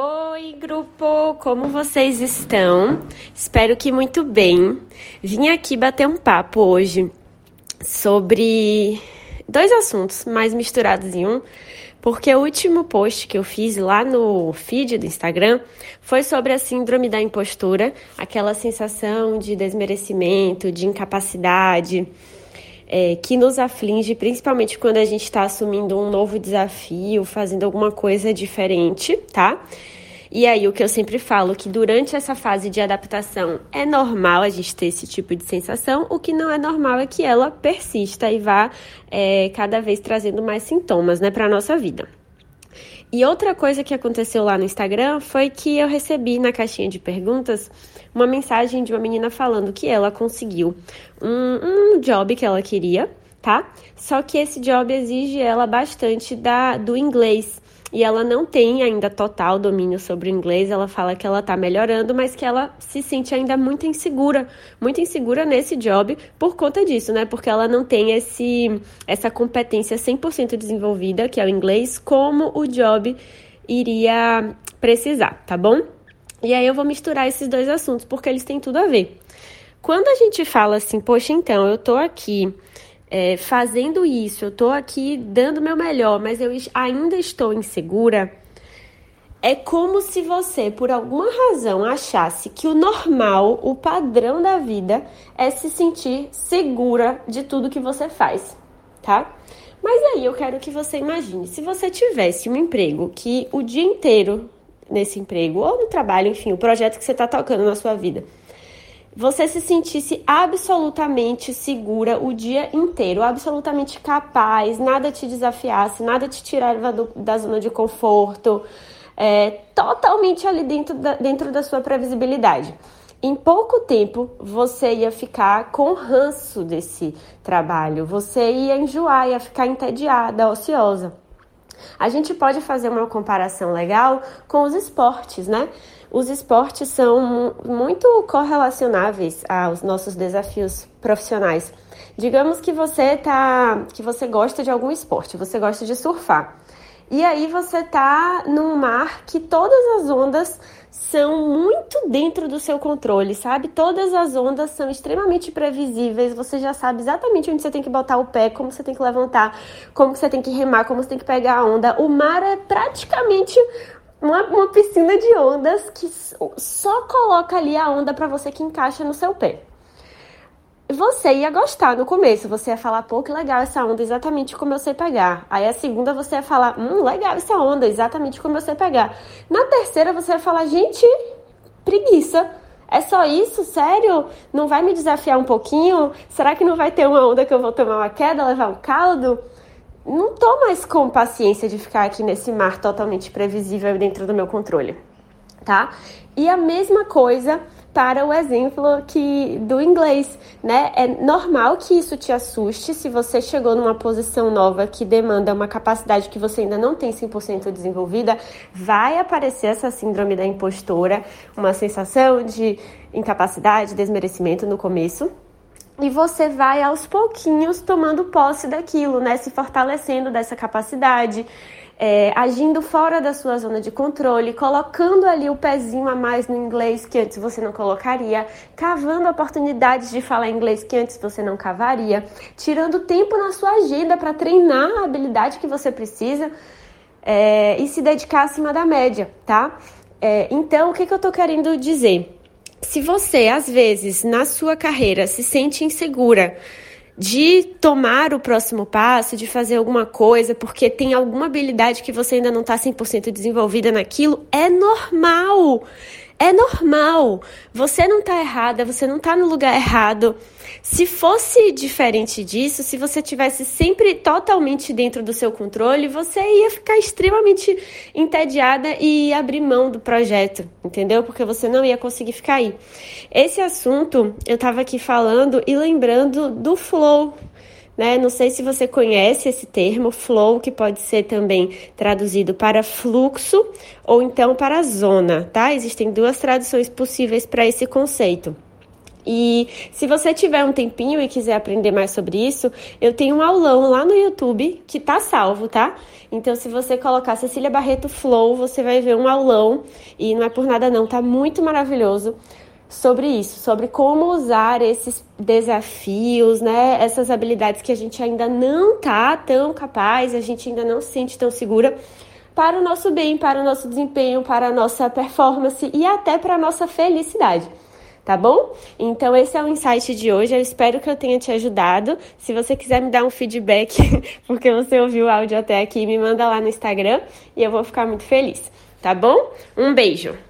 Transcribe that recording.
Oi, grupo! Como vocês estão? Espero que muito bem. Vim aqui bater um papo hoje sobre dois assuntos mais misturados em um, porque o último post que eu fiz lá no feed do Instagram foi sobre a síndrome da impostura, aquela sensação de desmerecimento, de incapacidade. É, que nos aflige, principalmente quando a gente está assumindo um novo desafio, fazendo alguma coisa diferente, tá? E aí, o que eu sempre falo, que durante essa fase de adaptação é normal a gente ter esse tipo de sensação, o que não é normal é que ela persista e vá é, cada vez trazendo mais sintomas, né, para a nossa vida. E outra coisa que aconteceu lá no Instagram foi que eu recebi na caixinha de perguntas uma mensagem de uma menina falando que ela conseguiu um, um job que ela queria, tá? Só que esse job exige ela bastante da, do inglês e ela não tem ainda total domínio sobre o inglês. Ela fala que ela tá melhorando, mas que ela se sente ainda muito insegura, muito insegura nesse job por conta disso, né? Porque ela não tem esse essa competência 100% desenvolvida, que é o inglês, como o job iria precisar, tá bom? E aí eu vou misturar esses dois assuntos porque eles têm tudo a ver. Quando a gente fala assim, poxa, então eu tô aqui é, fazendo isso, eu estou aqui dando meu melhor, mas eu ainda estou insegura, é como se você, por alguma razão, achasse que o normal, o padrão da vida, é se sentir segura de tudo que você faz, tá? Mas aí eu quero que você imagine, se você tivesse um emprego que o dia inteiro nesse emprego, ou no trabalho, enfim, o projeto que você está tocando na sua vida, você se sentisse absolutamente segura o dia inteiro, absolutamente capaz, nada te desafiasse, nada te tirava do, da zona de conforto, é, totalmente ali dentro da, dentro da sua previsibilidade. Em pouco tempo você ia ficar com ranço desse trabalho, você ia enjoar, ia ficar entediada, ociosa. A gente pode fazer uma comparação legal com os esportes, né? os esportes são muito correlacionáveis aos nossos desafios profissionais. Digamos que você tá, que você gosta de algum esporte, você gosta de surfar. E aí você tá num mar que todas as ondas são muito dentro do seu controle, sabe? Todas as ondas são extremamente previsíveis, você já sabe exatamente onde você tem que botar o pé, como você tem que levantar, como você tem que remar, como você tem que pegar a onda. O mar é praticamente uma, uma piscina de ondas que só coloca ali a onda para você que encaixa no seu pé. Você ia gostar no começo, você ia falar, pô, que legal essa onda, exatamente como eu sei pegar. Aí a segunda você ia falar, hum, legal essa onda, exatamente como eu sei pegar. Na terceira você ia falar, gente, preguiça. É só isso? Sério? Não vai me desafiar um pouquinho? Será que não vai ter uma onda que eu vou tomar uma queda, levar um caldo? não tô mais com paciência de ficar aqui nesse mar totalmente previsível dentro do meu controle, tá? E a mesma coisa para o exemplo que do inglês, né? É normal que isso te assuste se você chegou numa posição nova que demanda uma capacidade que você ainda não tem 100% desenvolvida, vai aparecer essa síndrome da impostora, uma sensação de incapacidade, desmerecimento no começo, e você vai aos pouquinhos tomando posse daquilo, né? Se fortalecendo dessa capacidade, é, agindo fora da sua zona de controle, colocando ali o pezinho a mais no inglês que antes você não colocaria, cavando oportunidades de falar inglês que antes você não cavaria, tirando tempo na sua agenda para treinar a habilidade que você precisa é, e se dedicar acima da média, tá? É, então, o que, que eu estou querendo dizer? Se você, às vezes, na sua carreira se sente insegura de tomar o próximo passo, de fazer alguma coisa, porque tem alguma habilidade que você ainda não está 100% desenvolvida naquilo, é normal. É normal. Você não está errada, você não está no lugar errado. Se fosse diferente disso, se você tivesse sempre totalmente dentro do seu controle, você ia ficar extremamente entediada e abrir mão do projeto, entendeu? Porque você não ia conseguir ficar aí. Esse assunto eu estava aqui falando e lembrando do flow, né? Não sei se você conhece esse termo, flow, que pode ser também traduzido para fluxo ou então para zona, tá? Existem duas traduções possíveis para esse conceito. E se você tiver um tempinho e quiser aprender mais sobre isso, eu tenho um aulão lá no YouTube que tá salvo, tá? Então, se você colocar Cecília Barreto Flow, você vai ver um aulão e não é por nada não, tá muito maravilhoso sobre isso, sobre como usar esses desafios, né? Essas habilidades que a gente ainda não tá tão capaz, a gente ainda não se sente tão segura para o nosso bem, para o nosso desempenho, para a nossa performance e até para a nossa felicidade tá bom? Então esse é o insight de hoje. Eu espero que eu tenha te ajudado. Se você quiser me dar um feedback porque você ouviu o áudio até aqui, me manda lá no Instagram e eu vou ficar muito feliz, tá bom? Um beijo.